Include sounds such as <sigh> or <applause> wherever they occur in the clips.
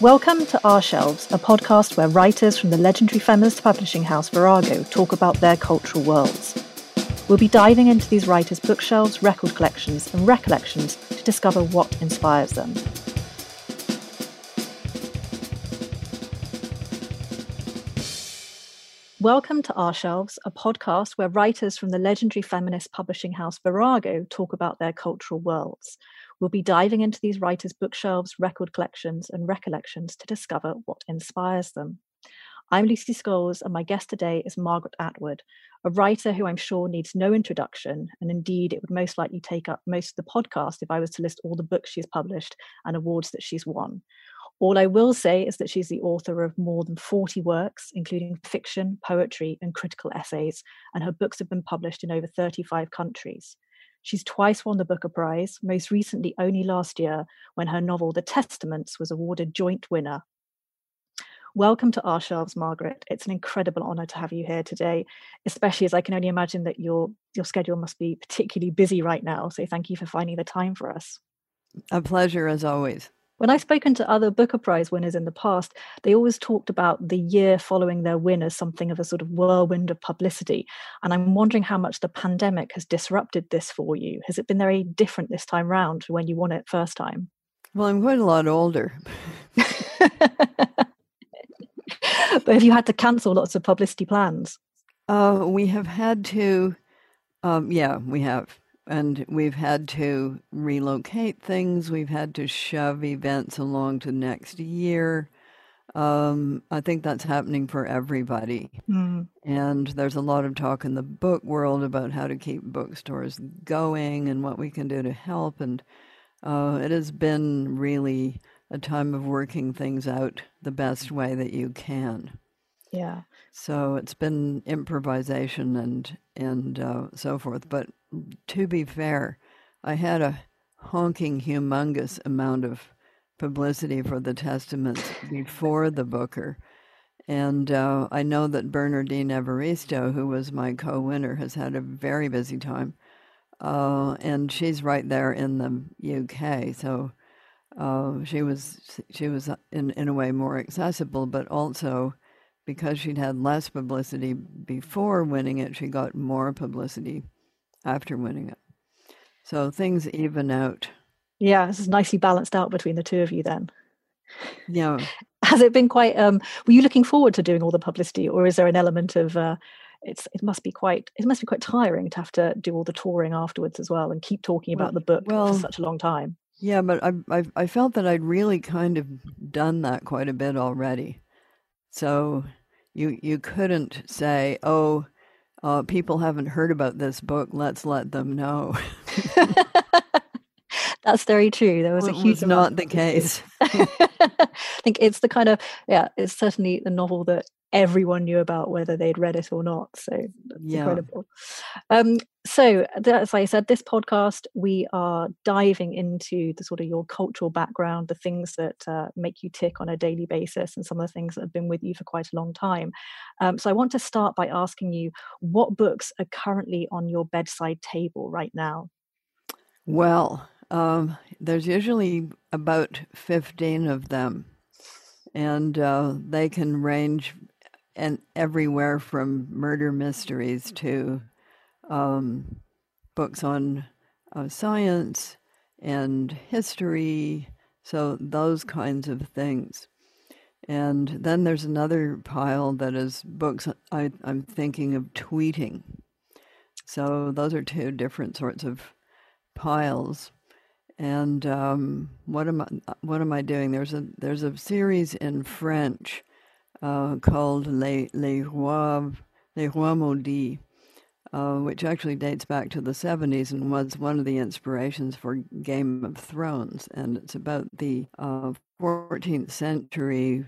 Welcome to Our Shelves, a podcast where writers from the legendary feminist publishing house Virago talk about their cultural worlds. We'll be diving into these writers' bookshelves, record collections, and recollections to discover what inspires them. Welcome to Our Shelves, a podcast where writers from the legendary feminist publishing house Virago talk about their cultural worlds. We'll be diving into these writers' bookshelves, record collections, and recollections to discover what inspires them. I'm Lucy Scholes, and my guest today is Margaret Atwood, a writer who I'm sure needs no introduction, and indeed it would most likely take up most of the podcast if I was to list all the books she's published and awards that she's won. All I will say is that she's the author of more than 40 works, including fiction, poetry, and critical essays, and her books have been published in over 35 countries. She's twice won the Booker Prize, most recently only last year when her novel The Testaments was awarded joint winner. Welcome to Our Shelves, Margaret. It's an incredible honour to have you here today, especially as I can only imagine that your your schedule must be particularly busy right now. So thank you for finding the time for us. A pleasure as always. When I've spoken to other Booker Prize winners in the past, they always talked about the year following their win as something of a sort of whirlwind of publicity. And I'm wondering how much the pandemic has disrupted this for you. Has it been very different this time round to when you won it first time? Well, I'm quite a lot older. <laughs> but have you had to cancel lots of publicity plans? Uh, we have had to, um, yeah, we have. And we've had to relocate things. We've had to shove events along to next year. Um, I think that's happening for everybody. Mm. And there's a lot of talk in the book world about how to keep bookstores going and what we can do to help. And uh, it has been really a time of working things out the best way that you can. Yeah. So it's been improvisation and and uh, so forth. But to be fair, I had a honking humongous amount of publicity for the Testaments before the Booker. And uh, I know that Bernardine Evaristo, who was my co winner, has had a very busy time. Uh, and she's right there in the UK. So uh, she was she was in, in a way more accessible, but also because she'd had less publicity before winning it, she got more publicity after winning it. So things even out. Yeah, this is nicely balanced out between the two of you then. Yeah. <laughs> Has it been quite um were you looking forward to doing all the publicity or is there an element of uh it's it must be quite it must be quite tiring to have to do all the touring afterwards as well and keep talking about Well- the book well, for such a long time. Yeah, but I, I I felt that I'd really kind of done that quite a bit already. So you you couldn't say, "Oh, uh, people haven't heard about this book. Let's let them know." <laughs> <laughs> That's very true. There was Well, a huge was not the case. <laughs> I think it's the kind of yeah, it's certainly the novel that everyone knew about whether they'd read it or not. So that's Yeah. incredible. Um, so as I said, this podcast we are diving into the sort of your cultural background, the things that uh, make you tick on a daily basis, and some of the things that have been with you for quite a long time. Um, so I want to start by asking you what books are currently on your bedside table right now. Well, um, there's usually about 15 of them, and uh, they can range and everywhere from murder mysteries to um, books on uh, science and history. So those kinds of things. And then there's another pile that is books I, I'm thinking of tweeting. So those are two different sorts of piles. And um, what am I? What am I doing? There's a there's a series in French uh, called Les Les Rois Les Rois Maudits, uh, which actually dates back to the 70s and was one of the inspirations for Game of Thrones. And it's about the uh, 14th century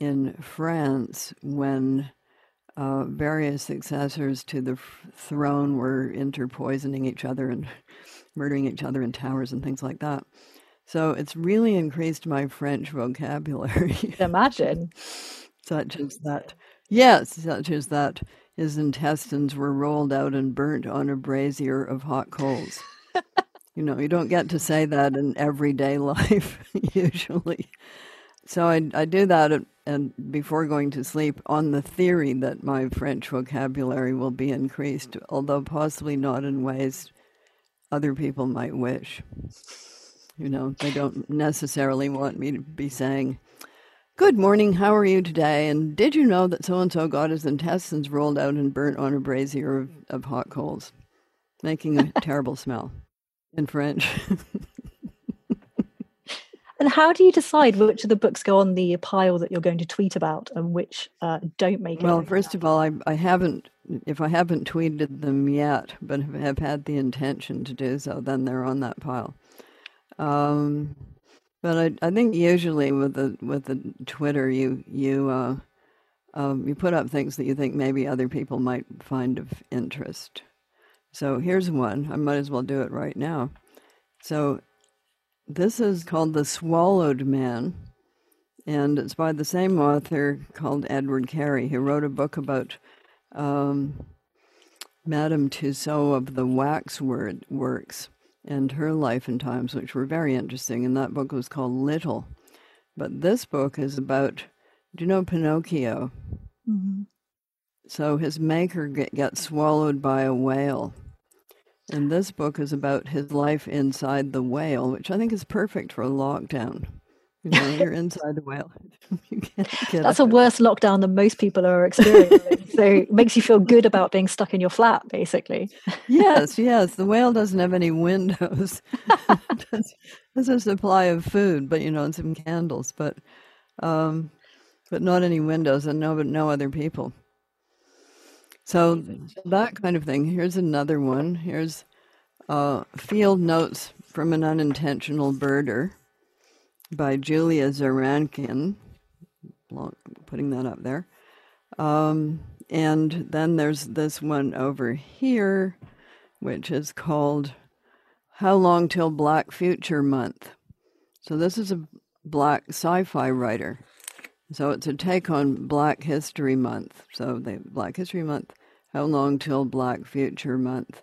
in France when uh, various successors to the throne were interpoisoning each other and <laughs> murdering each other in towers and things like that. So it's really increased my French vocabulary. <laughs> Imagine. such as that. Yes, such as that his intestines were rolled out and burnt on a brazier of hot coals. you know, you don't get to say that in everyday <laughs> life usually. So I, I do that at, and before going to sleep on the theory that my French vocabulary will be increased, although possibly not in ways other people might wish. You know, they don't necessarily want me to be saying, Good morning, how are you today? And did you know that so and so got his intestines rolled out and burnt on a brazier of, of hot coals, making a <laughs> terrible smell in French? <laughs> and how do you decide which of the books go on the pile that you're going to tweet about and which uh, don't make it? Well, first of all, I, I haven't, if I haven't tweeted them yet, but have had the intention to do so, then they're on that pile. Um, but I, I think usually with the with the Twitter, you you uh, um, you put up things that you think maybe other people might find of interest. So here's one. I might as well do it right now. So this is called The Swallowed Man, and it's by the same author called Edward Carey, who wrote a book about um, Madame Tussaud of the Waxword Works and her life and times, which were very interesting. And that book was called Little. But this book is about, do you know Pinocchio? Mm-hmm. So his maker get, gets swallowed by a whale. And this book is about his life inside the whale, which I think is perfect for a lockdown. You know, you're <laughs> inside the whale. <laughs> That's a worse lockdown than most people are experiencing. so it makes you feel good about being stuck in your flat, basically. yes, <laughs> yes. The whale doesn't have any windows. There's a supply of food, but you know, and some candles, but um, but not any windows and no, but no other people. So that kind of thing. Here's another one. Here's uh, field notes from an unintentional birder by Julia Zarankin. Putting that up there. Um, and then there's this one over here, which is called How Long Till Black Future Month. So this is a black sci fi writer. So it's a take on Black History Month. So the Black History Month, How Long Till Black Future Month.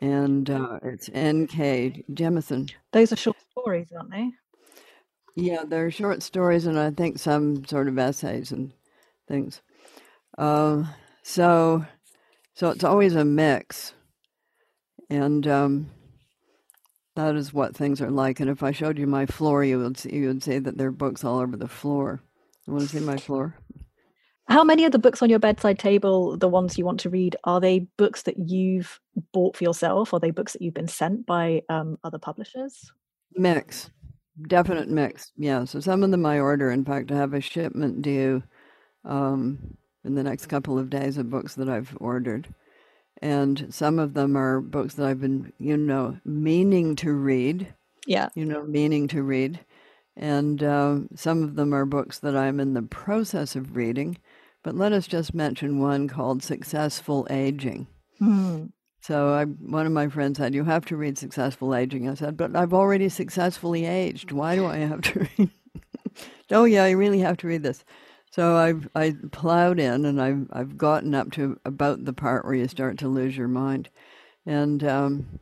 And uh, it's N.K. Jemisin. Those are short stories, aren't they? Yeah, they're short stories and I think some sort of essays and things. Uh, so, so it's always a mix, and um, that is what things are like. And if I showed you my floor, you would see, you would say that there are books all over the floor. You want to see my floor? How many of the books on your bedside table, the ones you want to read, are they books that you've bought for yourself? Are they books that you've been sent by um, other publishers? Mix. Definite mix. Yeah. So some of them I order. In fact, I have a shipment due um, in the next couple of days of books that I've ordered. And some of them are books that I've been, you know, meaning to read. Yeah. You know, meaning to read. And uh, some of them are books that I'm in the process of reading. But let us just mention one called Successful Aging. Mm. So I, one of my friends said, "You have to read Successful Aging." I said, "But I've already successfully aged. Why do I have to <laughs> read?" oh yeah, you really have to read this. So I've I plowed in, and I've I've gotten up to about the part where you start to lose your mind, and um,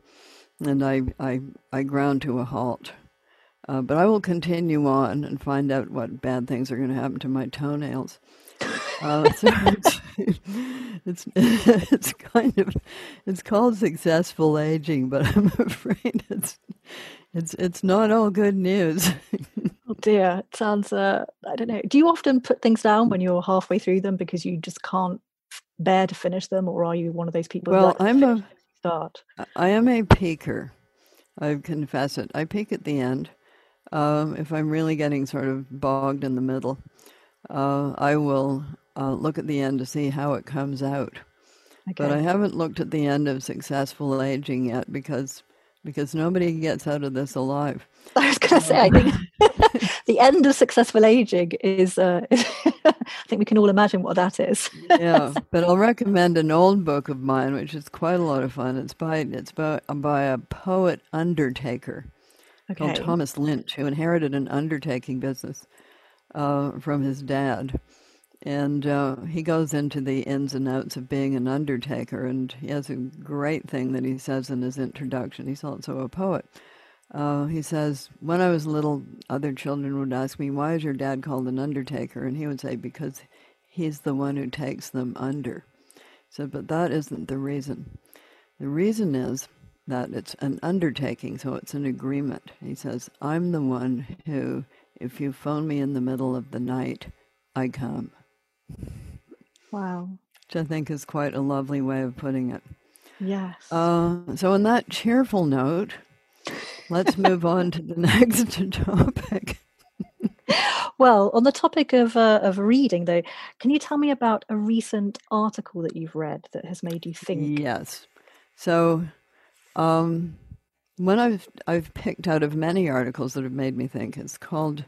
and I I I ground to a halt. Uh, but I will continue on and find out what bad things are going to happen to my toenails. Uh, <laughs> so it's, it's it's kind of it's called successful aging, but <laughs> I'm afraid it's it's it's not all good news. oh dear, it sounds. Uh, I don't know. Do you often put things down when you're halfway through them because you just can't bear to finish them, or are you one of those people? Well, I'm a start. I am a peeker. I confess it. I peek at the end. Um, if I'm really getting sort of bogged in the middle, uh, I will uh, look at the end to see how it comes out. Okay. But I haven't looked at the end of successful aging yet because because nobody gets out of this alive. <laughs> I was going to say, I think <laughs> the end of successful aging is. Uh, <laughs> I think we can all imagine what that is. yeah, but I'll recommend an old book of mine, which is quite a lot of fun. It's by it's by, by a poet undertaker okay. called Thomas Lynch, who inherited an undertaking business uh, from his dad. And uh, he goes into the ins and outs of being an undertaker, and he has a great thing that he says in his introduction. He's also a poet. Uh, he says, When I was little, other children would ask me, Why is your dad called an undertaker? And he would say, Because he's the one who takes them under. He said, But that isn't the reason. The reason is that it's an undertaking, so it's an agreement. He says, I'm the one who, if you phone me in the middle of the night, I come. Wow. Which I think is quite a lovely way of putting it. Yes. Uh, so, on that cheerful note, let's move on to the <laughs> next topic. well, on the topic of uh, of reading, though, can you tell me about a recent article that you've read that has made you think? Yes. So, um, one I've I've picked out of many articles that have made me think. It's called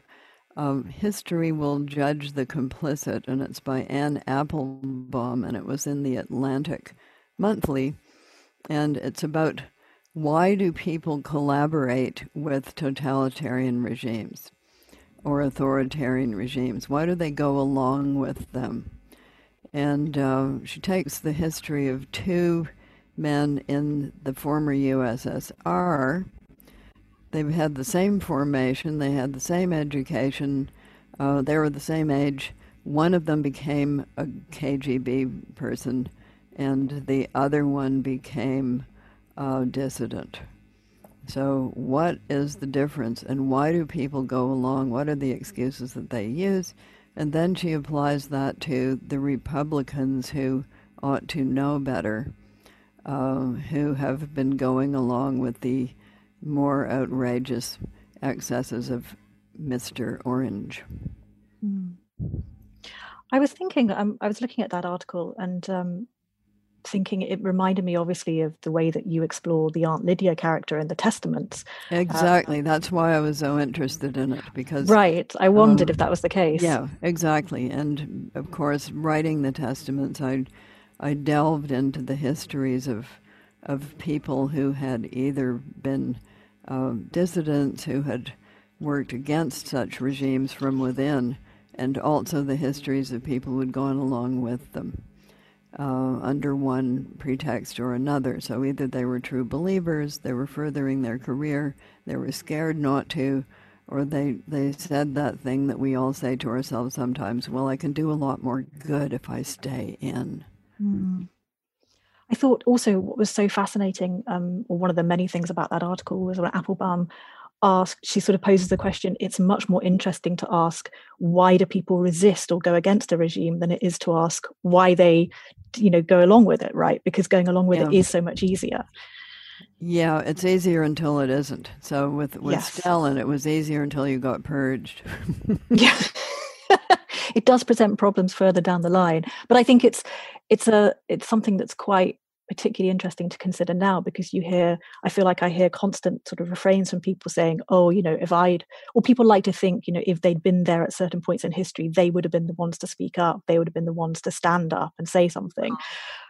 um, "History Will Judge the Complicit," and it's by Anne Applebaum, and it was in the Atlantic Monthly, and it's about why do people collaborate with totalitarian regimes or authoritarian regimes? Why do they go along with them? And uh, she takes the history of two men in the former USSR. They've had the same formation, they had the same education, uh, they were the same age. One of them became a KGB person, and the other one became a dissident. So, what is the difference, and why do people go along? What are the excuses that they use? And then she applies that to the Republicans who ought to know better uh, who have been going along with the more outrageous excesses of Mr. Orange. Mm. I was thinking, um, I was looking at that article and um, thinking it reminded me obviously of the way that you explore the Aunt Lydia character in the Testaments. Exactly. Uh, That's why I was so interested in it because. Right. I wondered um, if that was the case. Yeah, exactly. And of course, writing the Testaments, I I delved into the histories of of people who had either been uh, dissidents who had worked against such regimes from within, and also the histories of people who had gone along with them uh, under one pretext or another. So either they were true believers, they were furthering their career, they were scared not to, or they, they said that thing that we all say to ourselves sometimes well, I can do a lot more good if I stay in. Mm. I thought also what was so fascinating, um, or one of the many things about that article was when Applebaum asked, she sort of poses the question, it's much more interesting to ask why do people resist or go against a regime than it is to ask why they, you know, go along with it, right? Because going along with yeah. it is so much easier. Yeah, it's easier until it isn't. So with with yes. Stalin, it was easier until you got purged. yeah. <laughs> <laughs> it does present problems further down the line but i think it's it's a it's something that's quite particularly interesting to consider now because you hear i feel like i hear constant sort of refrains from people saying oh you know if i'd or people like to think you know if they'd been there at certain points in history they would have been the ones to speak up they would have been the ones to stand up and say something.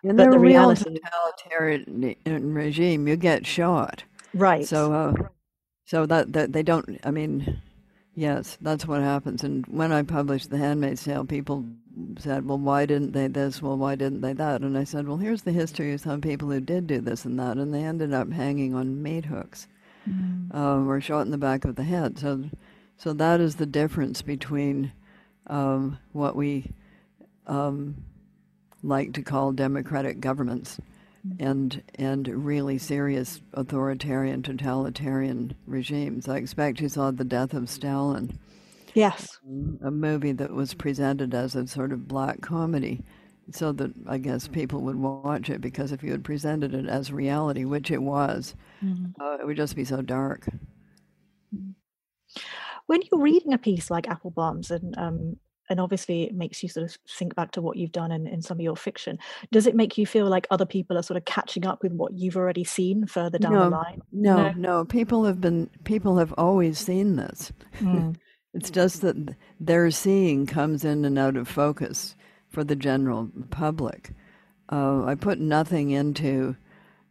In but the reality totalitarian regime you get shot. Right. So uh, so that that they don't i mean Yes, that's what happens. And when I published The Handmaid's Tale, people said, well, why didn't they this? Well, why didn't they that? And I said, well, here's the history of some people who did do this and that, and they ended up hanging on meat hooks mm. um, or shot in the back of the head. So, so that is the difference between um, what we um, like to call democratic governments and and really serious authoritarian totalitarian regimes. I expect you saw the death of Stalin. Yes. A movie that was presented as a sort of black comedy so that I guess people would watch it because if you had presented it as reality, which it was, mm-hmm. uh, it would just be so dark. When you're reading a piece like Applebaum's, and um, and obviously it makes you sort of think back to what you've done in, in some of your fiction, does it make you feel like other people are sort of catching up with what you've already seen further down no, the line? No, no, no. People have been people have always seen this. Mm. <laughs> it's just that their seeing comes in and out of focus for the general public. Uh, I put nothing into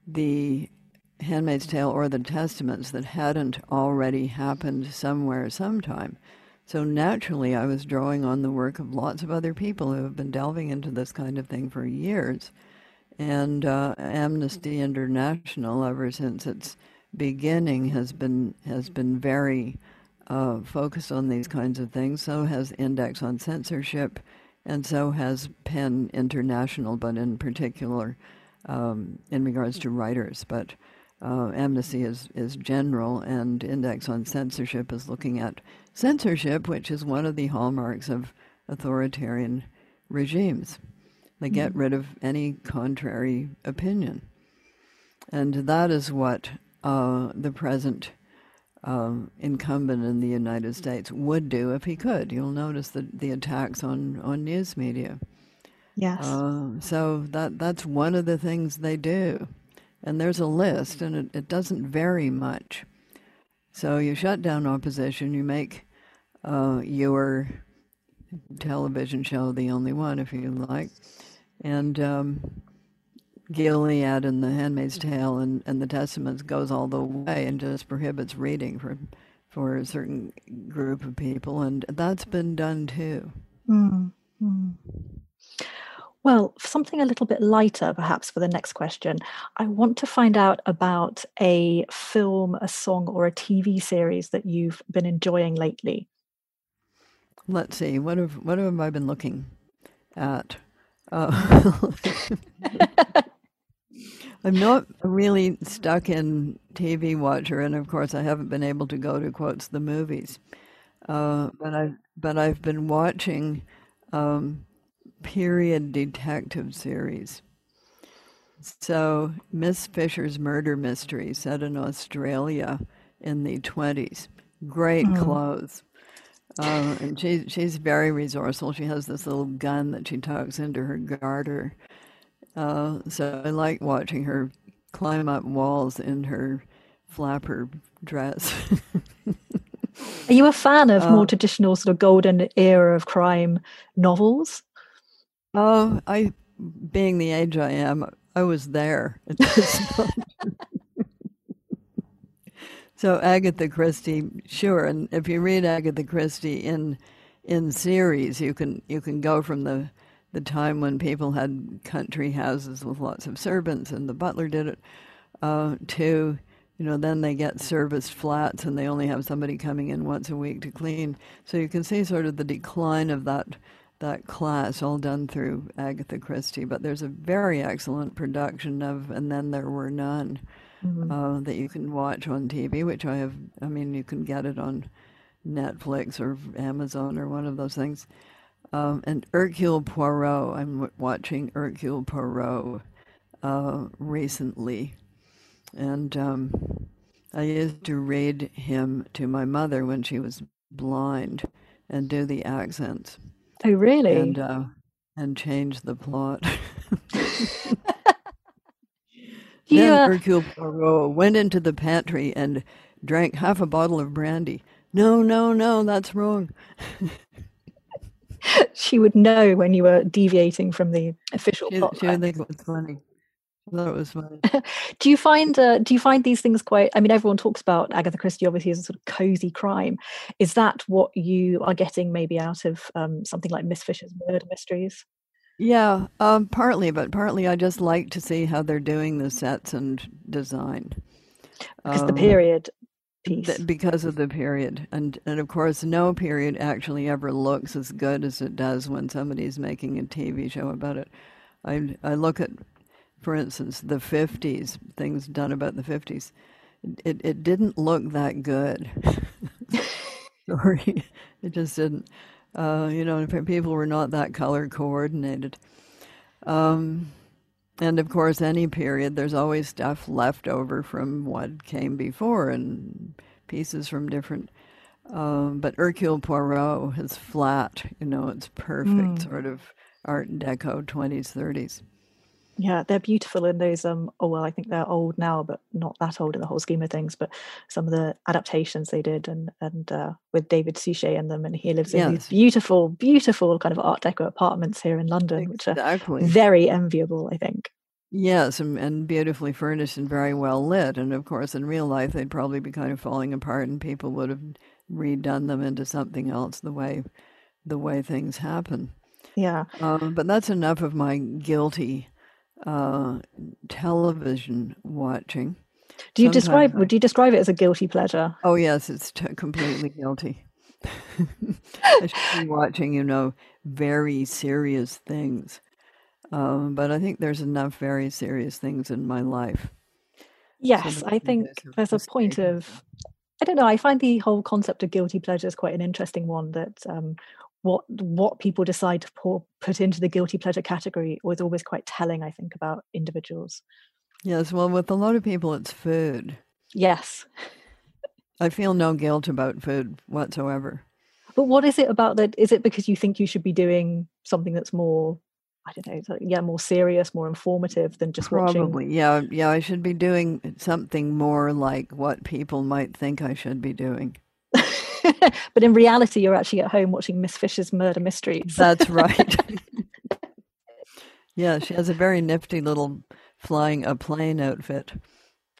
the Handmaid's Tale or the Testaments that hadn't already happened somewhere, sometime. So naturally, I was drawing on the work of lots of other people who have been delving into this kind of thing for years. And uh, Amnesty International, ever since its beginning, has been has been very uh, focused on these kinds of things. So has Index on Censorship and so has PEN International, but in particular um, in regards to writers. But uh, Amnesty is, is general, and Index on Censorship is looking at censorship, which is one of the hallmarks of authoritarian regimes. They get mm-hmm. rid of any contrary opinion. And that is what uh, the present um, incumbent in the United States would do if he could. You'll notice the, the attacks on, on news media. Yes. Uh, so that that's one of the things they do. And there's a list, and it, it doesn't vary much. So you shut down opposition, you make uh, your television show the only one, if you like. And um, Gilead and the Handmaid's Tale and, and the Testaments goes all the way and just prohibits reading for for a certain group of people, and that's been done too. Mm-hmm. Well, something a little bit lighter, perhaps, for the next question. I want to find out about a film, a song, or a TV series that you've been enjoying lately. Let's see. What have what have I been looking at? Uh, <laughs> <laughs> I'm not really stuck in TV watcher, and of course, I haven't been able to go to quotes the movies. Uh, but I but I've been watching um, period detective series. So Miss Fisher's murder mystery set in Australia in the twenties. Great mm. clothes. Uh, and she, she's very resourceful. She has this little gun that she tucks into her garter uh, so I like watching her climb up walls in her flapper dress. Are you a fan of <laughs> uh, more traditional sort of golden era of crime novels? Oh, I, being the age I am, I was there. <laughs> so Agatha Christie, sure, and if you read Agatha Christie in in series, you can you can go from the the time when people had country houses with lots of servants and the butler did it, uh, to, you know, then they get serviced flats and they only have somebody coming in once a week to clean. So you can see sort of the decline of that that class all done through Agatha Christie. But there's a very excellent production of And Then There Were None mm-hmm. uh, that you can watch on TV, which I have, I mean, you can get it on Netflix or Amazon or one of those things. Um, and Hercule Poirot, I'm watching Hercule Poirot uh, recently. And um, I used to read him to my mother when she was blind and do the accents. Oh, really? And, uh, and change the plot. <laughs> then uh... Hercule Poirot went into the pantry and drank half a bottle of brandy. No, no, no, that's wrong. <laughs> she would know when you were deviating from the official she, plot. She would think it was funny. That was funny. <laughs> do you find uh, do you find these things quite? I mean, everyone talks about Agatha Christie obviously as a sort of cozy crime. Is that what you are getting maybe out of um, something like Miss Fisher's murder mysteries? Yeah, um, partly, but partly I just like to see how they're doing the sets and design. Because um, the period piece because of the period, and and of course, no period actually ever looks as good as it does when somebody's making a TV show about it. I I look at, for instance, the '50s things done about the '50s. It it didn't look that good. <laughs> Sorry, it just didn't. Uh, you know, people were not that color coordinated. Um, and of course, any period, there's always stuff left over from what came before and pieces from different. Um, but Hercule Poirot is flat, you know, it's perfect mm. sort of Art Deco 20s, 30s. Yeah, they're beautiful in those. Um, oh well, I think they're old now, but not that old in the whole scheme of things. But some of the adaptations they did, and and uh, with David Suchet in them, and he lives in these beautiful, beautiful kind of Art Deco apartments here in London, exactly. which are very enviable. I think. Yes, and, and beautifully furnished and very well lit. And of course, in real life, they'd probably be kind of falling apart, and people would have redone them into something else the way the way things happen. Yeah. Um, but that's enough of my guilty uh, television watching. Do you Sometimes describe? I, would you describe it as a guilty pleasure? Oh yes, it's t- completely guilty. I should be watching, you know, very serious things, um, but I think there's enough very serious things in my life. Yes, so I think there's a point of. I don't know. I find the whole concept of guilty pleasure is quite an interesting one. That um, what what people decide to pour, put into the guilty pleasure category was always quite telling i think about individuals yes well with a lot of people it's food yes i feel no guilt about food whatsoever but what is it about that is it because you think you should be doing something that's more I don't know, yeah, more serious, more informative than just Probably, watching. Probably, yeah, yeah. I should be doing something more like what people might think I should be doing. <laughs> but in reality, you're actually at home watching Miss Fisher's murder mysteries. That's <laughs> right. yeah, she has a very nifty little flying a plane outfit.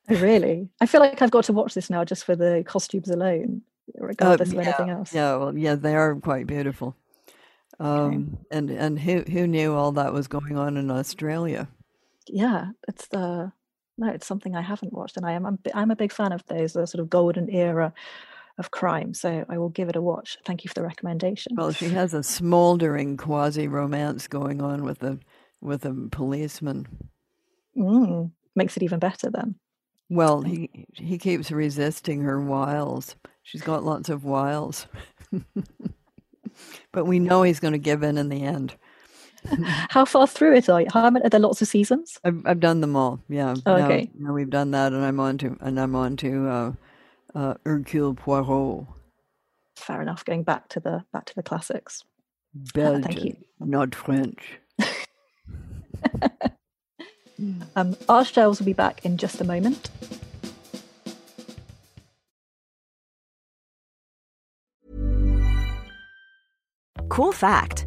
Oh, really? I feel like I've got to watch this now just for the costumes alone, regardless uh, yeah, of anything else. Yeah, well, yeah, they are quite beautiful. Um, okay. and and who who knew all that was going on in Australia? Yeah, it's the no, it's something I haven't watched, and I am I'm, I'm a big fan of those the sort of golden era of crime. So I will give it a watch. Thank you for the recommendation. Well, she has a smoldering quasi romance going on with a with a policeman. Mm, makes it even better then. Well, he he keeps resisting her wiles. She's got lots of wiles. <laughs> but we know he's going to give in in the end. <laughs> How far through it are you? How many? Are there lots of seasons? I've I've done them all. Yeah. Oh, okay. Now, now, we've done that, and I'm on to and I'm on to uh, uh, Hercule Poirot. Fair enough. Going back to the back to the classics. Belgian, uh, thank you. not French. <laughs> um, our shelves will be back in just a moment. Cool fact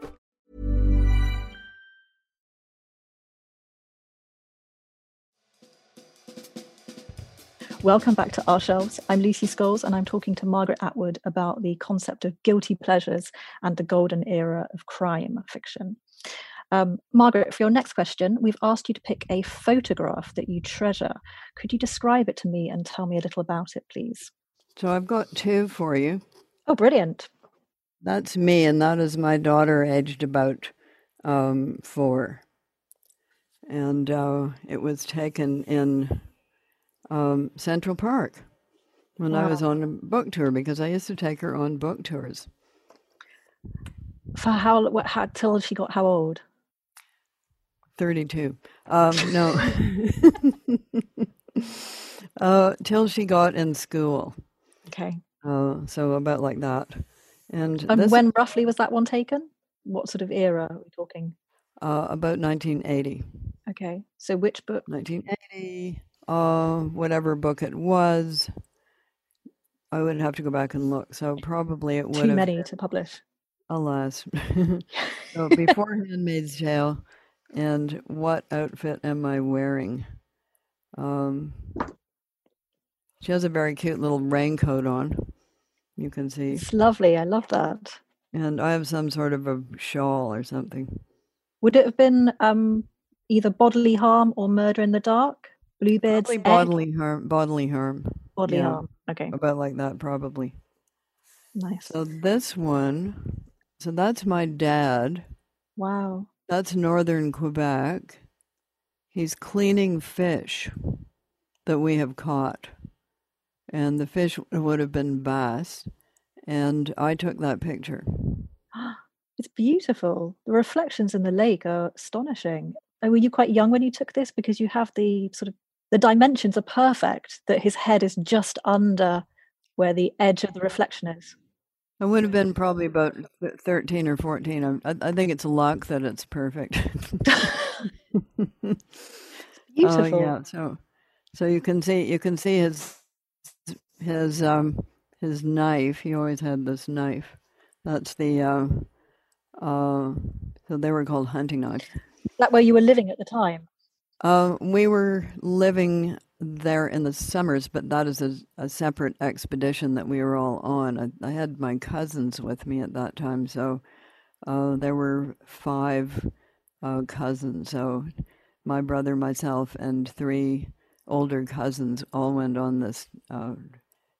Welcome back to Our Shelves. I'm Lucy Scholes, and I'm talking to Margaret Atwood about the concept of guilty pleasures and the golden era of crime fiction. Um, Margaret, for your next question, we've asked you to pick a photograph that you treasure. Could you describe it to me and tell me a little about it, please? So I've got two for you. Oh, brilliant. That's me, and that is my daughter, aged about um, four. And uh, it was taken in um, Central Park when wow. I was on a book tour because I used to take her on book tours. For how, what, how till she got how old? 32. Um, no. <laughs> uh, till she got in school. <laughs> Okay. Uh, so about like that. And, and this, when roughly was that one taken? What sort of era are we talking? Uh, about 1980. Okay. So which book? 1980. Uh, whatever book it was. I would have to go back and look. So probably it would too many to publish. Alas. <laughs> so <laughs> before Handmaid's Tale, and what outfit am I wearing? Um, she has a very cute little raincoat on. You can see. It's lovely. I love that. And I have some sort of a shawl or something. Would it have been um, either bodily harm or murder in the dark? Bluebeard's probably bodily harm. Bodily harm. Bodily yeah, harm. Okay. About like that, probably. Nice. So this one, so that's my dad. Wow. That's northern Quebec. He's cleaning fish that we have caught. And the fish would have been bass. And I took that picture. <gasps> It's beautiful. The reflections in the lake are astonishing. Oh, were you quite young when you took this? Because you have the sort of the dimensions are perfect, that his head is just under where the edge of the reflection is. I would have been probably about 13 or 14. I, I think it's luck that it's perfect. <laughs> <laughs> Beautiful. Oh, yeah. So, so you can see, you can see his, his, um, his knife. He always had this knife. That's the, uh, uh, so they were called hunting knives. Is that where you were living at the time? Uh, we were living there in the summers, but that is a, a separate expedition that we were all on. I, I, had my cousins with me at that time, so uh, there were five uh, cousins. So my brother, myself, and three older cousins all went on this uh,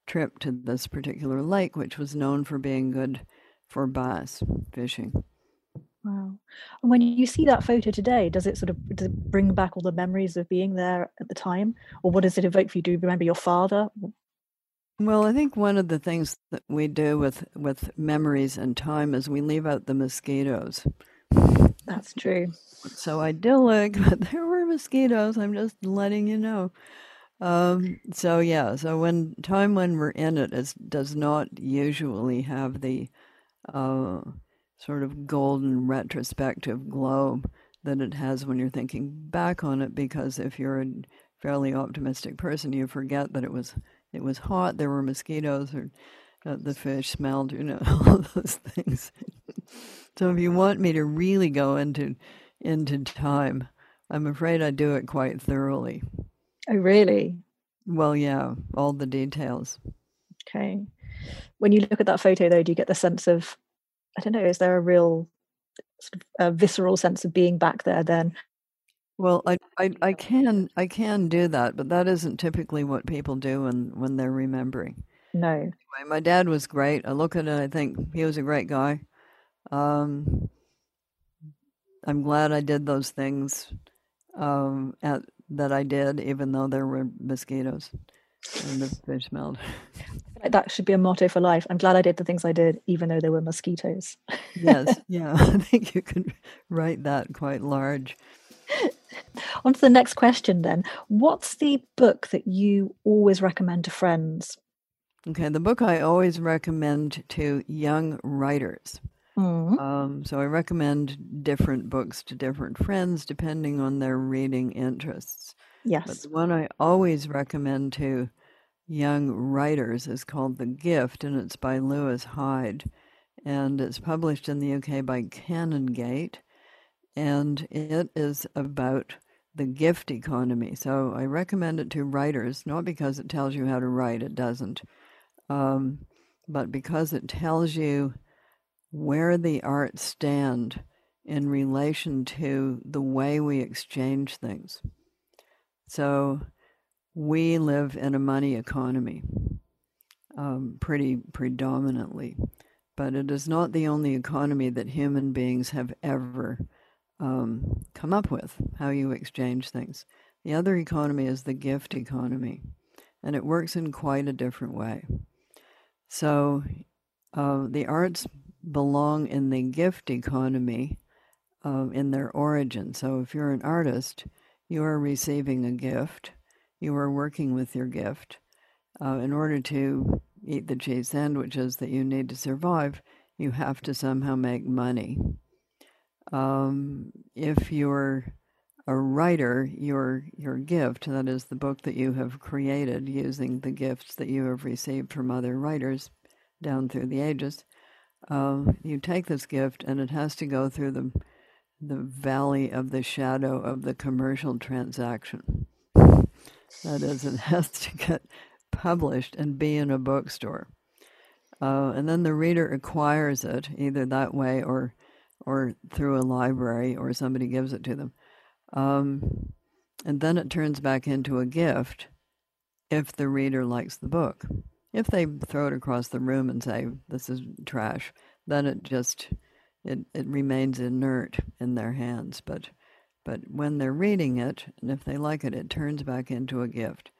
trip to this particular lake, which was known for being good for bass fishing. Wow. And when you see that photo today, does it sort of does it bring back all the memories of being there at the time? Or what does it evoke for you? Do you remember your father? Well, I think one of the things that we do with, with memories and time is we leave out the mosquitoes. That's true. So idyllic, <laughs> but there were mosquitoes. I'm just letting you know. Um, so yeah, so when time when we're in it is does not usually have the uh, sort of golden retrospective globe that it has when you're thinking back on it because if you're a fairly optimistic person you forget that it was it was hot there were mosquitoes or uh, the fish smelled you know <laughs> all those things. So if you want me to really go into into time i'm afraid i do it quite thoroughly. Oh really? Well yeah all the details. Okay. When you look at that photo though do you get the sense of I don't know, is there a real sort of a visceral sense of being back there then? Well, I, I, I can I can do that, but that isn't typically what people do when, when they're remembering. No. Anyway, my dad was great. I look at it, I think he was a great guy. Um, I'm glad I did those things um, at, that I did, even though there were mosquitoes and the fish smelled. <laughs> Like that should be a motto for life. I'm glad I did the things I did, even though there were mosquitoes. yes, <laughs> yeah. <laughs> I think you could write that quite large. On to the next question then. What's the book that you always recommend to friends? Okay, the book I always recommend to young writers. Mm-hmm. Um, so I recommend different books to different friends depending on their reading interests. Yes. But the one I always recommend to young writers is called The Gift, and it's by Lewis Hyde. And it's published in the UK by Canongate. And it is about the gift economy. So I recommend it to writers, not because it tells you how to write, it doesn't, um, but because it tells you where the arts stand in relation to the way we exchange things. So we live in a money economy. um, pretty predominantly. But it is not the only economy that human beings have ever um, come up with, how you exchange things. The other economy is the gift economy, and it works in quite a different way. So uh, the arts belong in the gift economy uh, in their origin. So if you're an artist, you are receiving a gift, you are working with your gift. Uh, in order to eat the cheese sandwiches that you need to survive, you have to somehow make money. Um, if you're a writer, your your gift, that is the book that you have created using the gifts that you have received from other writers down through the ages, uh, you take this gift and it has to go through the the valley of the shadow of the commercial transaction. That is, it has to get published and be in a bookstore. Uh, and then the reader acquires it either that way or or through a library or somebody gives it to them. Um, and then it turns back into a gift if the reader likes the book. If they throw it across the room and say, this is trash, then it just it, it remains inert in their hands. But but when they're reading it, and if they like it, it turns back into a gift.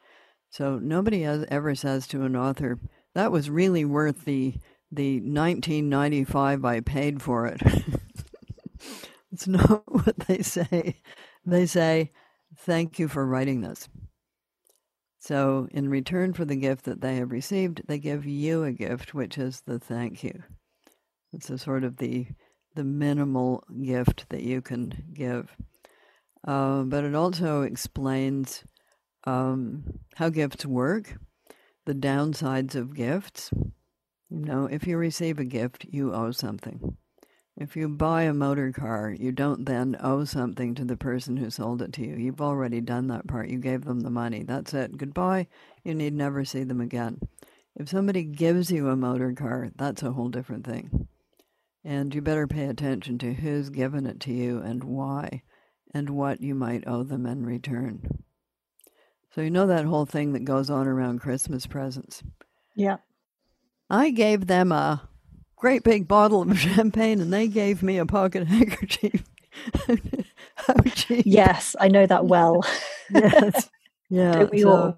So nobody has, ever says to an author, that was really worth the the 1995 I paid for it. <laughs> it's not <laughs> what they say. They say, thank you for writing this. So, in return for the gift that they have received, they give you a gift, which is the thank you. It's a sort of the the minimal gift that you can give. Uh, but it also explains um, how gifts work, the downsides of gifts. You know, if you receive a gift, you owe something. If you buy a motor car, you don't then owe something to the person who sold it to you. You've already done that part. You gave them the money. That's it. Goodbye. You need never see them again. If somebody gives you a motor car, that's a whole different thing. And you better pay attention to who's given it to you and why, and what you might owe them in return. So, you know that whole thing that goes on around Christmas presents? Yeah. I gave them a great big bottle of <laughs> champagne and they gave me a pocket <laughs> handkerchief. <laughs> oh, yes, I know that well. yes. Yeah. So,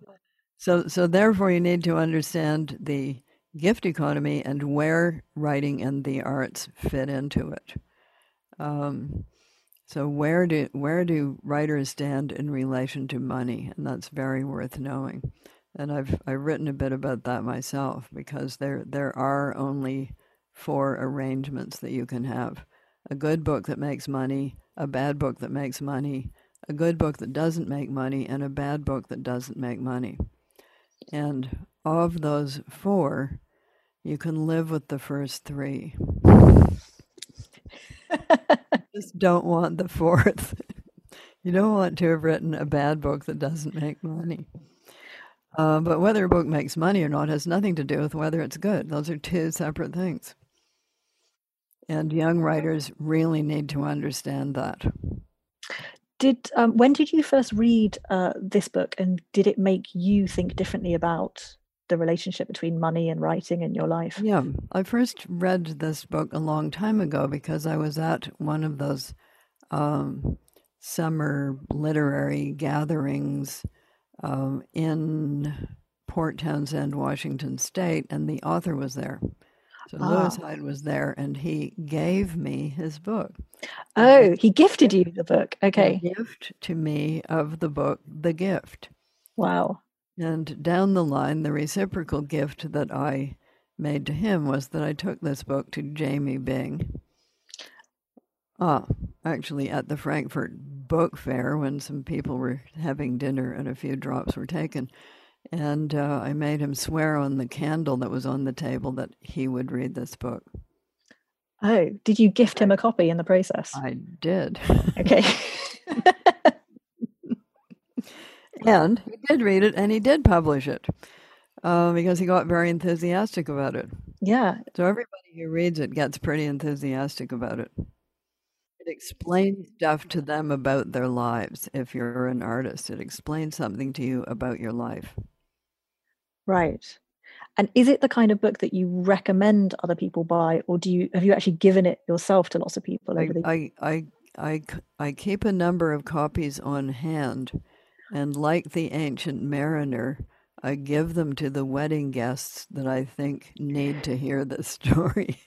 so, so therefore you need to understand the gift economy and where writing and the arts fit into it. Um, so where do where do writers stand in relation to money? And that's very worth knowing. And I've I've written a bit about that myself because there there are only four arrangements that you can have. A good book that makes money, a bad book that makes money, a good book that doesn't make money, and a bad book that doesn't make money. And of those four, you can live with the first three. Just don't want the fourth. you don't want to have written a bad book that doesn't make money. Uh, but whether a book makes money or not has nothing to do with whether it's good. Those are two separate things. And young writers really need to understand that. Did um, when did you first read uh, this book, and did it make you think differently about the relationship between money and writing in your life? Yeah, I first read this book a long time ago because I was at one of those um, summer literary gatherings um, in Port Townsend, Washington State, and the author was there. So ah. Lewis Hyde was there, and he gave me his book. Oh, he gifted you the book. Okay, gift to me of the book, The Gift. Wow. And down the line, the reciprocal gift that I made to him was that I took this book to Jamie Byng. Ah, actually, at the Frankfurt Book Fair, when some people were having dinner and a few drops were taken, and uh, I made him swear on the candle that was on the table that he would read this book. Oh, did you gift him a copy in the process? I did. Okay. <laughs> and he did read it and he did publish it uh, because he got very enthusiastic about it. Yeah. So everybody who reads it gets pretty enthusiastic about it. It explains stuff to them about their lives. If you're an artist, it explains something to you about your life. Right. And is it the kind of book that you recommend other people buy, or do you have you actually given it yourself to lots of people over I, the? I, I, I, I keep a number of copies on hand, and like the ancient mariner, I give them to the wedding guests that I think need to hear the <laughs> story.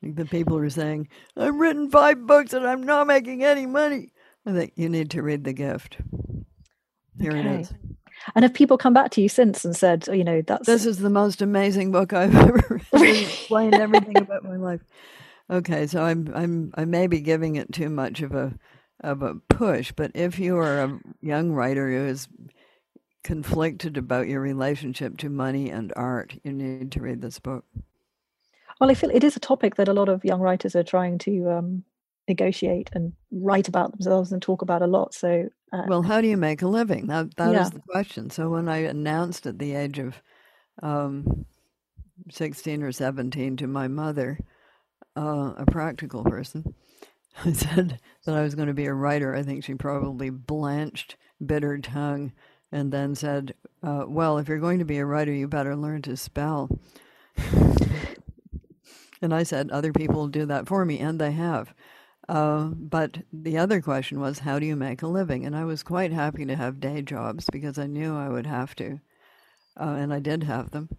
the people are saying, I've written five books and I'm not making any money. I think you need to read the gift. Here okay. it is. And have people come back to you since and said, oh, you know, that's this is the most amazing book I've <laughs> ever written, explained everything about my life. Okay, so I'm I'm I may be giving it too much of a of a push, but if you are a young writer who is conflicted about your relationship to money and art, you need to read this book. Well, I feel it is a topic that a lot of young writers are trying to um, negotiate and write about themselves and talk about a lot. So, uh, well, how do you make a living? That that yeah. is the question. So, when I announced at the age of um, sixteen or seventeen to my mother, uh, a practical person, I <laughs> said that I was going to be a writer. I think she probably blanched, bit her tongue, and then said, uh, "Well, if you're going to be a writer, you better learn to spell." <laughs> and I said, "Other people do that for me, and they have." Uh, but the other question was, how do you make a living? And I was quite happy to have day jobs because I knew I would have to, uh, and I did have them.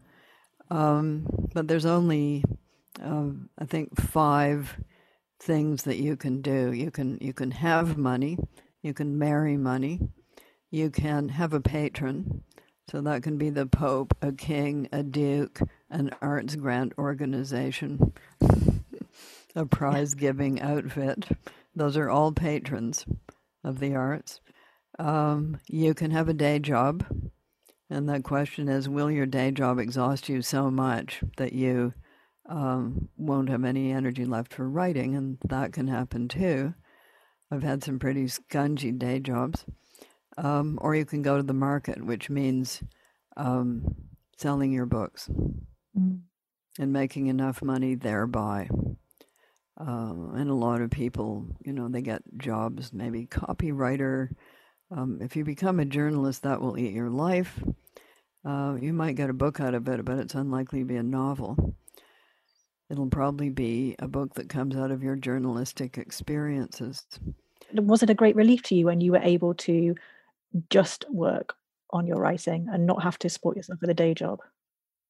Um, but there's only, uh, I think, five things that you can do. You can you can have money, you can marry money, you can have a patron. So that can be the Pope, a king, a duke, an arts grant organization <laughs> a prize giving outfit. Those are all patrons of the arts. Um, you can have a day job, and the question is will your day job exhaust you so much that you um, won't have any energy left for writing? And that can happen too. I've had some pretty scungy day jobs. Um, or you can go to the market, which means um, selling your books mm. and making enough money thereby. Uh, and a lot of people, you know, they get jobs, maybe copywriter. Um, if you become a journalist, that will eat your life. Uh, you might get a book out of it, but it's unlikely to be a novel. It'll probably be a book that comes out of your journalistic experiences. Was it a great relief to you when you were able to just work on your writing and not have to support yourself with a day job?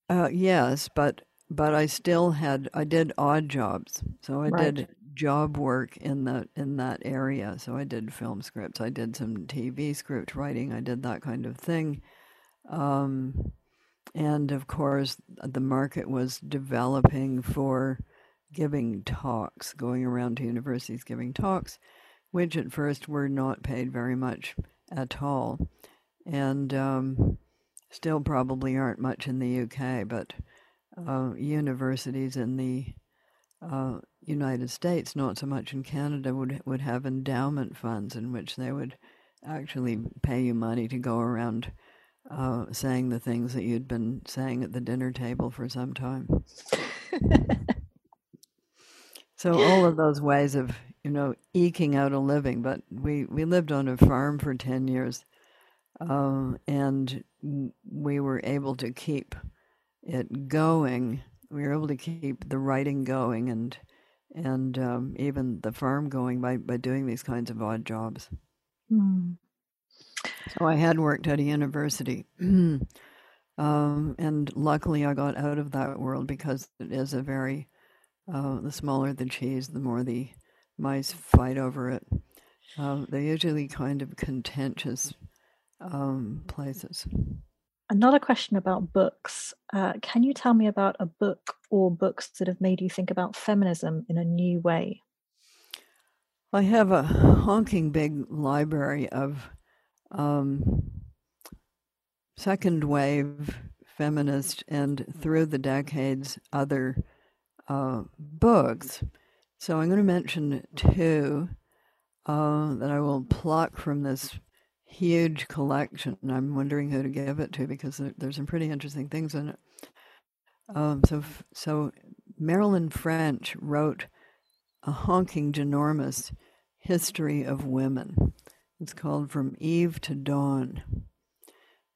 Uh, yes, but but I still had I did odd jobs. So I right. did job work in that in that area. So I did film scripts. I did some TV script writing. I did that kind of thing. Um, and of course, the market was developing for giving talks, going around to universities giving talks, which at first were not paid very much at all, and um, still probably aren't much in the UK, but uh, universities in the uh, United States, not so much in Canada, would would have endowment funds in which they would actually pay you money to go around uh, saying the things that you'd been saying at the dinner table for some time. <laughs> so all of those ways of you know eking out a living, but we we lived on a farm for ten years, uh, and we were able to keep it going. We were able to keep the writing going and and um, even the farm going by, by doing these kinds of odd jobs. Mm. So I had worked at a university. <clears throat> um, and luckily, I got out of that world because it is a very, uh, the smaller the cheese, the more the mice fight over it. Uh, they're usually kind of contentious um, places. Another question about books. Uh, can you tell me about a book or books that have made you think about feminism in a new way? I have a honking big library of um, second wave feminist and through the decades other uh, books. So I'm going to mention two uh, that I will pluck from this huge collection. And I'm wondering who to give it to because there's some pretty interesting things in it. Um, so, so Marilyn French wrote a honking, ginormous history of women. It's called From Eve to Dawn.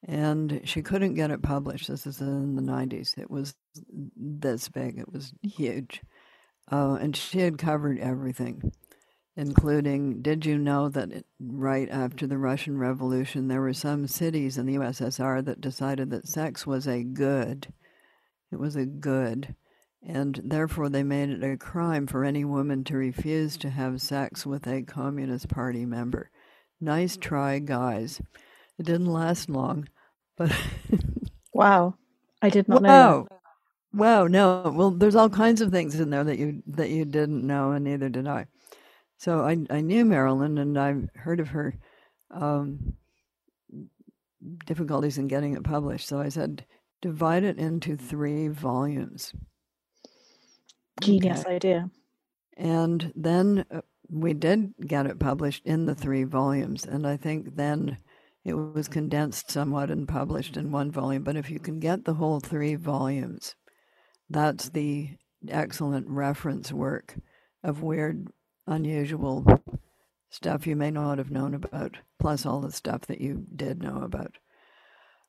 and she couldn't get it published. This is in the 90s. It was this big, it was huge. Uh, and she had covered everything, including did you know that it, right after the Russian Revolution, there were some cities in the USSR that decided that sex was a good? It was a good. And therefore, they made it a crime for any woman to refuse to have sex with a Communist Party member. Nice try, guys. It didn't last long, but <laughs> wow, I did not wow. know. That. Wow, no. Well, there's all kinds of things in there that you that you didn't know, and neither did I. So I I knew Marilyn, and I've heard of her um, difficulties in getting it published. So I said, divide it into three volumes. Genius okay. idea. And then uh, we did get it published in the three volumes, and I think then it was condensed somewhat and published in one volume. But if you can get the whole three volumes, that's the excellent reference work of weird, unusual stuff you may not have known about, plus all the stuff that you did know about.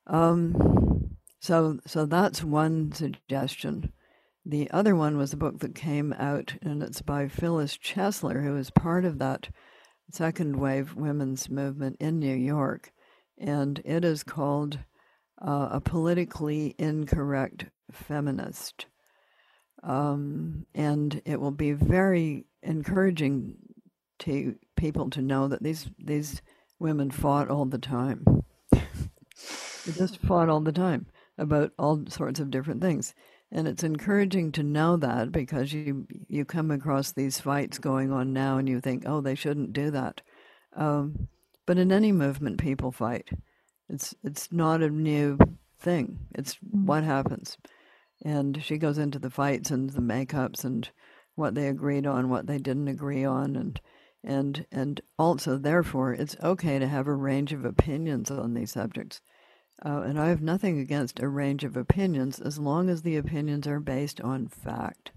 Um, so, so that's one suggestion. The other one was a book that came out, and it's by Phyllis Chesler, who is part of that second wave women's movement in New York. And it is called uh, A Politically Incorrect Feminist. Um, and it will be very encouraging to people to know that these, these women fought all the time. <laughs> they just fought all the time about all sorts of different things. And it's encouraging to know that because you you come across these fights going on now and you think, oh, they shouldn't do that. Um, but in any movement, people fight. It's it's not a new thing. It's mm. what happens. And she goes into the fights and the makeups and what they agreed on, what they didn't agree on, and and and also therefore it's okay to have a range of opinions on these subjects. Uh, and I have nothing against a range of opinions as long as the opinions are based on fact.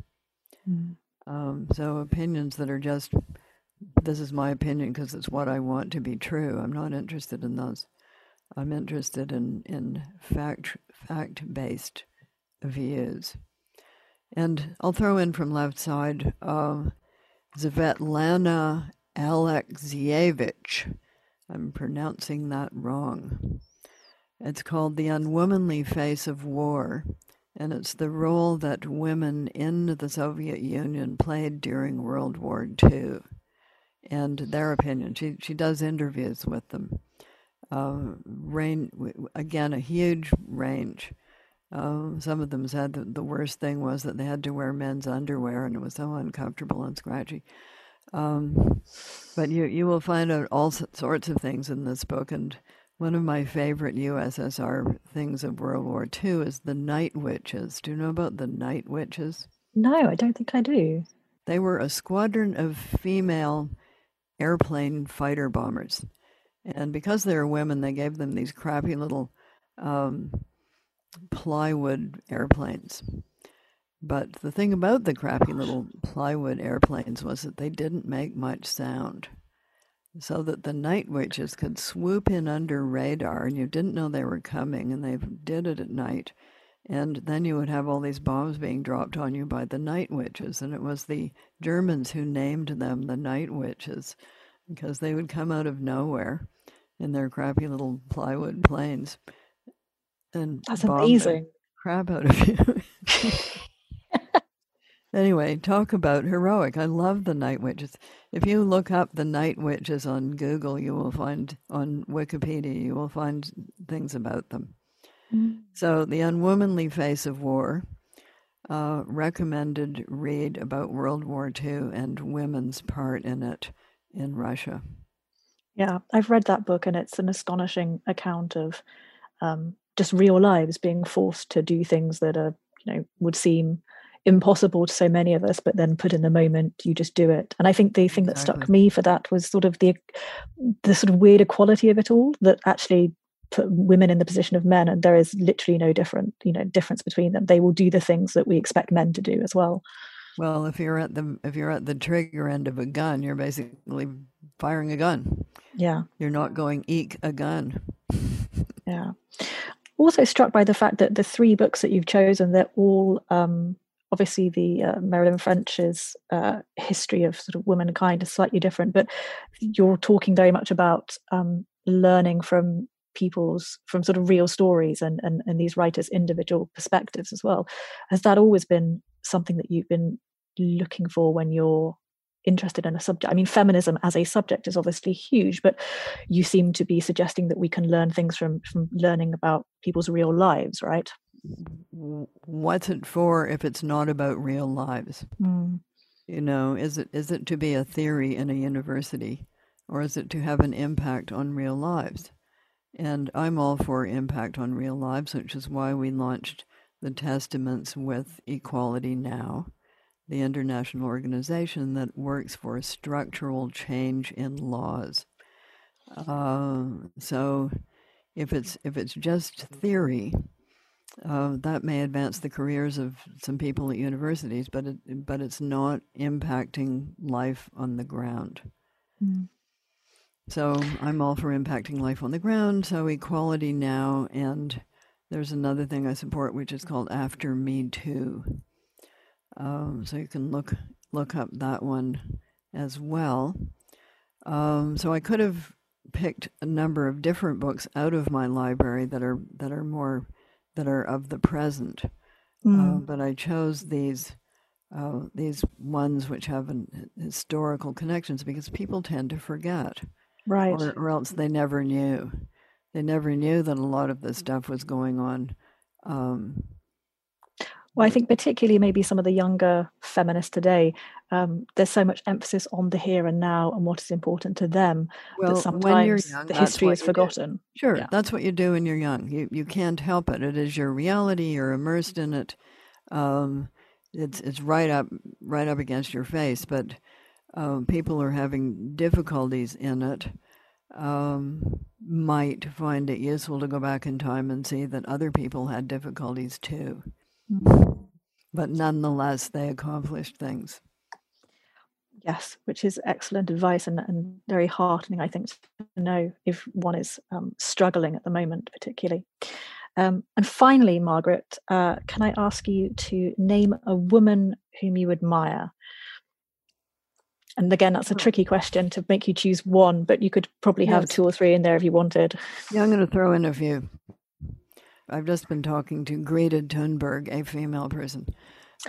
Mm. Um, so, opinions that are just, this is my opinion because it's what I want to be true, I'm not interested in those. I'm interested in, in fact fact based views. And I'll throw in from left side uh, Svetlana Alexievich. I'm pronouncing that wrong. It's called The Unwomanly Face of War, and it's the role that women in the Soviet Union played during World War II and their opinion. She, she does interviews with them. Uh, rain, again, a huge range. Uh, some of them said that the worst thing was that they had to wear men's underwear and it was so uncomfortable and scratchy. Um, but you, you will find out all sorts of things in this book, and one of my favorite USSR things of World War II is the night witches. Do you know about the night witches? No, I don't think I do. They were a squadron of female airplane fighter bombers. And because they were women, they gave them these crappy little um, plywood airplanes. But the thing about the crappy little plywood airplanes was that they didn't make much sound so that the night witches could swoop in under radar and you didn't know they were coming and they did it at night. And then you would have all these bombs being dropped on you by the night witches and it was the germans who named them the night witches because they would come out of nowhere in their crappy little plywood planes and that's amazing. crap out of <laughs> you Anyway, talk about heroic. I love the night witches. If you look up the night witches on Google, you will find on Wikipedia, you will find things about them. Mm. So, The Unwomanly Face of War, uh, recommended read about World War II and women's part in it in Russia. Yeah, I've read that book, and it's an astonishing account of um, just real lives being forced to do things that are, you know, would seem impossible to so many of us but then put in the moment you just do it. And i think the thing that stuck me for that was sort of the the sort of weird equality of it all that actually put women in the position of men and there is literally no different you know difference between them. They will do the things that we expect men to do as well. Well if you're at the if you're at the trigger end of a gun you're basically firing a gun. Yeah. You're not going eek a gun. Yeah. Also struck by the fact that the three books that you've chosen, they're all um, obviously the uh, Marilyn French's uh, history of sort of womankind is slightly different, but you're talking very much about um, learning from people's from sort of real stories and, and and these writers' individual perspectives as well. Has that always been something that you've been looking for when you're interested in a subject? I mean, feminism as a subject is obviously huge, but you seem to be suggesting that we can learn things from from learning about people's real lives, right? What's it for if it's not about real lives? Mm. You know, is it is it to be a theory in a university, or is it to have an impact on real lives? And I'm all for impact on real lives, which is why we launched the Testaments with Equality Now the international organization that works for structural change in laws. Uh, so, if it's if it's just theory, uh, that may advance the careers of some people at universities, but it, but it's not impacting life on the ground. Mm. So I'm all for impacting life on the ground. So equality now, and there's another thing I support, which is called After Me Too. Um, so you can look look up that one as well. Um, so I could have picked a number of different books out of my library that are that are more that are of the present, mm. uh, but I chose these uh, these ones which have an, historical connections because people tend to forget, right? Or, or, else they never knew. They never knew that a lot of this stuff was going on. Um, well, I think particularly maybe some of the younger feminists today, um, there's so much emphasis on the here and now and what is important to them well, that sometimes young, the history is forgotten. Do. Sure, yeah. that's what you do when you're young. You you can't help it. It is your reality. You're immersed in it. Um, it's it's right up right up against your face. But um, people who are having difficulties in it. Um, might find it useful to go back in time and see that other people had difficulties too. But nonetheless, they accomplished things. Yes, which is excellent advice and, and very heartening, I think, to know if one is um, struggling at the moment, particularly. Um, and finally, Margaret, uh, can I ask you to name a woman whom you admire? And again, that's a tricky question to make you choose one, but you could probably have two or three in there if you wanted. Yeah, I'm going to throw in a few. I've just been talking to Greta Thunberg, a female person.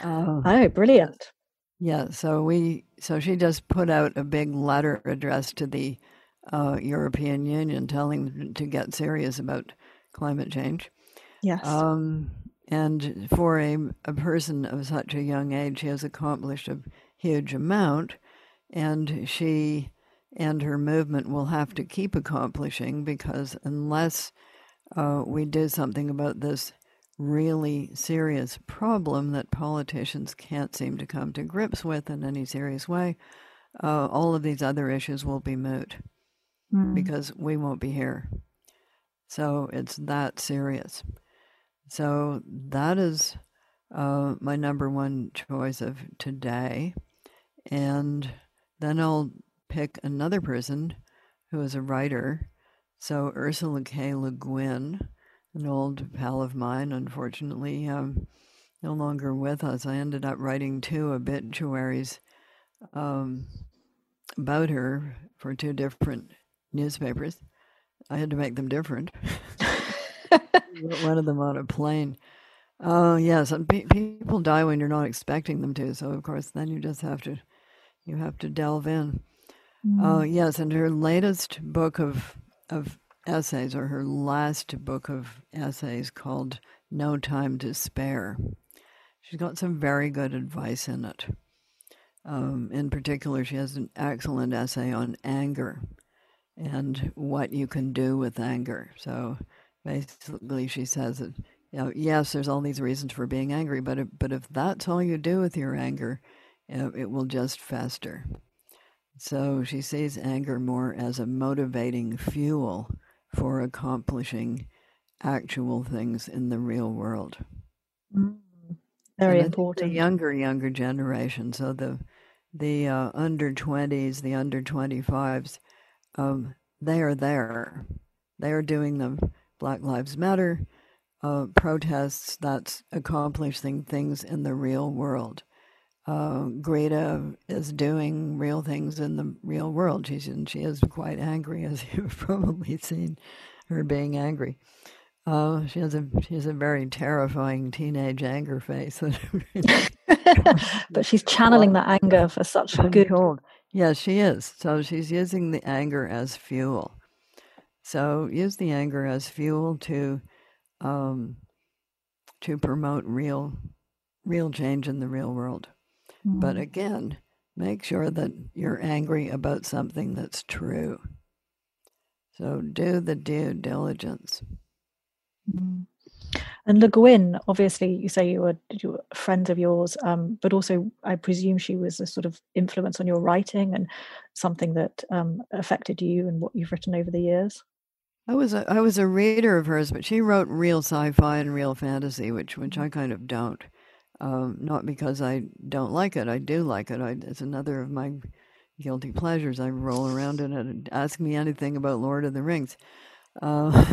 Uh, oh, brilliant! Yeah, so we so she just put out a big letter addressed to the uh, European Union, telling them to get serious about climate change. Yes. Um, and for a, a person of such a young age, she has accomplished a huge amount, and she and her movement will have to keep accomplishing because unless uh, we do something about this really serious problem that politicians can't seem to come to grips with in any serious way, uh, all of these other issues will be moot mm. because we won't be here. So it's that serious. So that is uh, my number one choice of today. And then I'll pick another person who is a writer so Ursula K. Le Guin, an old pal of mine, unfortunately, um, no longer with us. I ended up writing two obituaries um, about her for two different newspapers. I had to make them different. <laughs> One of them on a plane. Oh yes, And people die when you're not expecting them to. So of course, then you just have to, you have to delve in. Mm. Oh yes, and her latest book of of essays, or her last book of essays called No Time to Spare. She's got some very good advice in it. Um, in particular, she has an excellent essay on anger and what you can do with anger. So basically, she says that you know, yes, there's all these reasons for being angry, but if, but if that's all you do with your anger, it will just fester. So she sees anger more as a motivating fuel for accomplishing actual things in the real world. Mm, very important. The younger, younger generation, so the the uh, under twenties, the under twenty fives, um, they are there. They are doing the Black Lives Matter uh, protests that's accomplishing things in the real world. Uh, Greta is doing real things in the real world. She's and she is quite angry, <laughs> as you've probably seen her being angry. Uh, she has a she has a very terrifying teenage anger face. <laughs> <laughs> but she's channeling that anger for such I'm good. told. Yes, she is. So she's using the anger as fuel. So use the anger as fuel to um, to promote real real change in the real world. Mm. But again, make sure that you're angry about something that's true. So do the due diligence. Mm. And Le Guin, obviously, you say you were, you were friends of yours, um, but also I presume she was a sort of influence on your writing and something that um, affected you and what you've written over the years. I was a, I was a reader of hers, but she wrote real sci-fi and real fantasy, which which I kind of don't. Um, not because I don't like it, I do like it. I, it's another of my guilty pleasures. I roll around in it ask me anything about Lord of the Rings. Uh,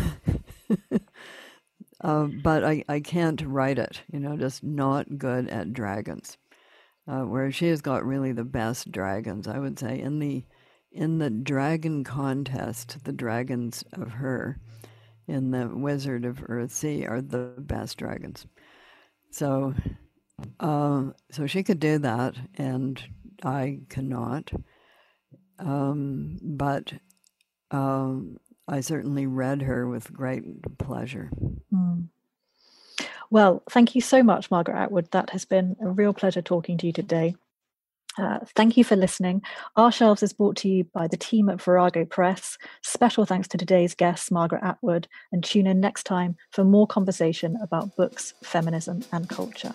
<laughs> uh, but I, I can't write it, you know, just not good at dragons. Uh, whereas she has got really the best dragons, I would say. In the in the dragon contest, the dragons of her in the Wizard of Earthsea are the best dragons. So, uh, so she could do that, and I cannot. Um, but um, I certainly read her with great pleasure. Mm. Well, thank you so much, Margaret Atwood. That has been a real pleasure talking to you today. Uh, thank you for listening. Our Shelves is brought to you by the team at Virago Press. Special thanks to today's guest, Margaret Atwood, and tune in next time for more conversation about books, feminism, and culture.